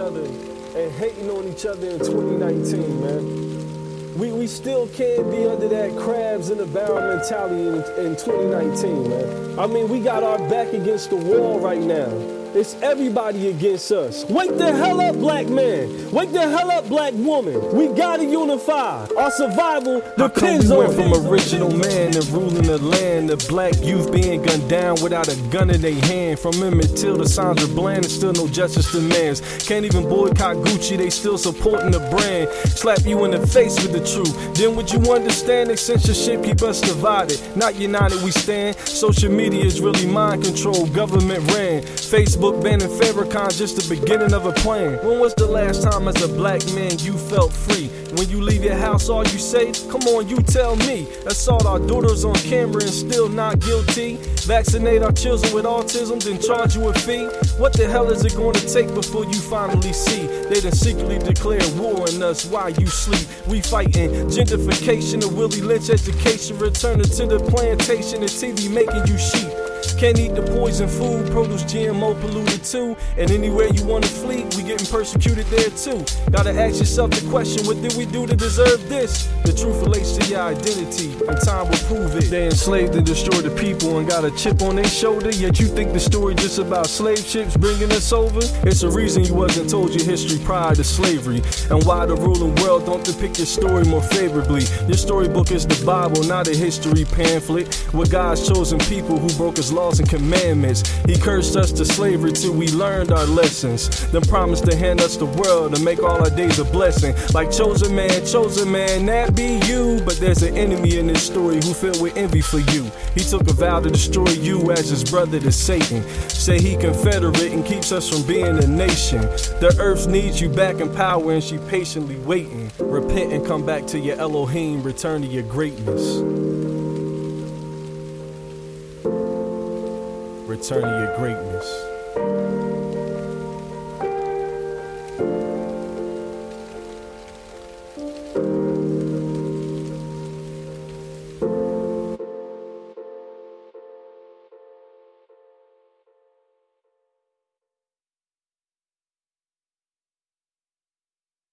other and hating on each other in 2019, man. We, we still can't be under that crabs in the barrel mentality in, in 2019, man. I mean, we got our back against the wall right now. It's everybody against us. Wake the hell up, black man. Wake the hell up, black woman. We gotta unify. Our survival depends we on went from original man to ruling the land The black youth being gunned down without a gun in their hand. From Emmett Till to Sandra Bland, and still no justice demands. Can't even boycott Gucci, they still supporting the brand. Slap you in the face with the truth. Then would you understand that censorship keep us divided? Not united we stand. Social media is really mind control, government ran. Facebook banning Farrakhan just the beginning of a plan. When was the last time as a black man you felt free? When you leave your house, all you say, come on, you tell me. Assault our daughters on camera and still not guilty. Vaccinate our children with autism, then charge you a fee. What the hell is it going to take before you finally see? They done secretly declare war on us while you sleep. We fighting gentrification, a Willie Lynch education, returning to the plantation, and TV making you sheep. Can't eat the poison food, produce GMO polluted too. And anywhere you wanna flee, we getting persecuted there too. Gotta ask yourself the question, what did we do to deserve this? The truth relates to your identity, and time will prove it. They enslaved and destroyed the people and got a chip on their shoulder, yet you think the story just about slave ships bringing us over? It's a reason you wasn't told your history prior to slavery, and why the ruling world don't depict your story more favorably. Your storybook is the Bible, not a history pamphlet, with God's chosen people who broke his laws and commandments. He cursed us to slavery till we learned our lessons. Then promised to hand us the world and make all our days a blessing. Like chosen man, chosen man, that be you. But there's an enemy in this story who filled with envy for you. He took a vow to destroy you as his brother to Satan. Say he confederate and keeps us from being a nation. The earth needs you back in power and she patiently waiting. Repent and come back to your Elohim, return to your greatness. return to your greatness.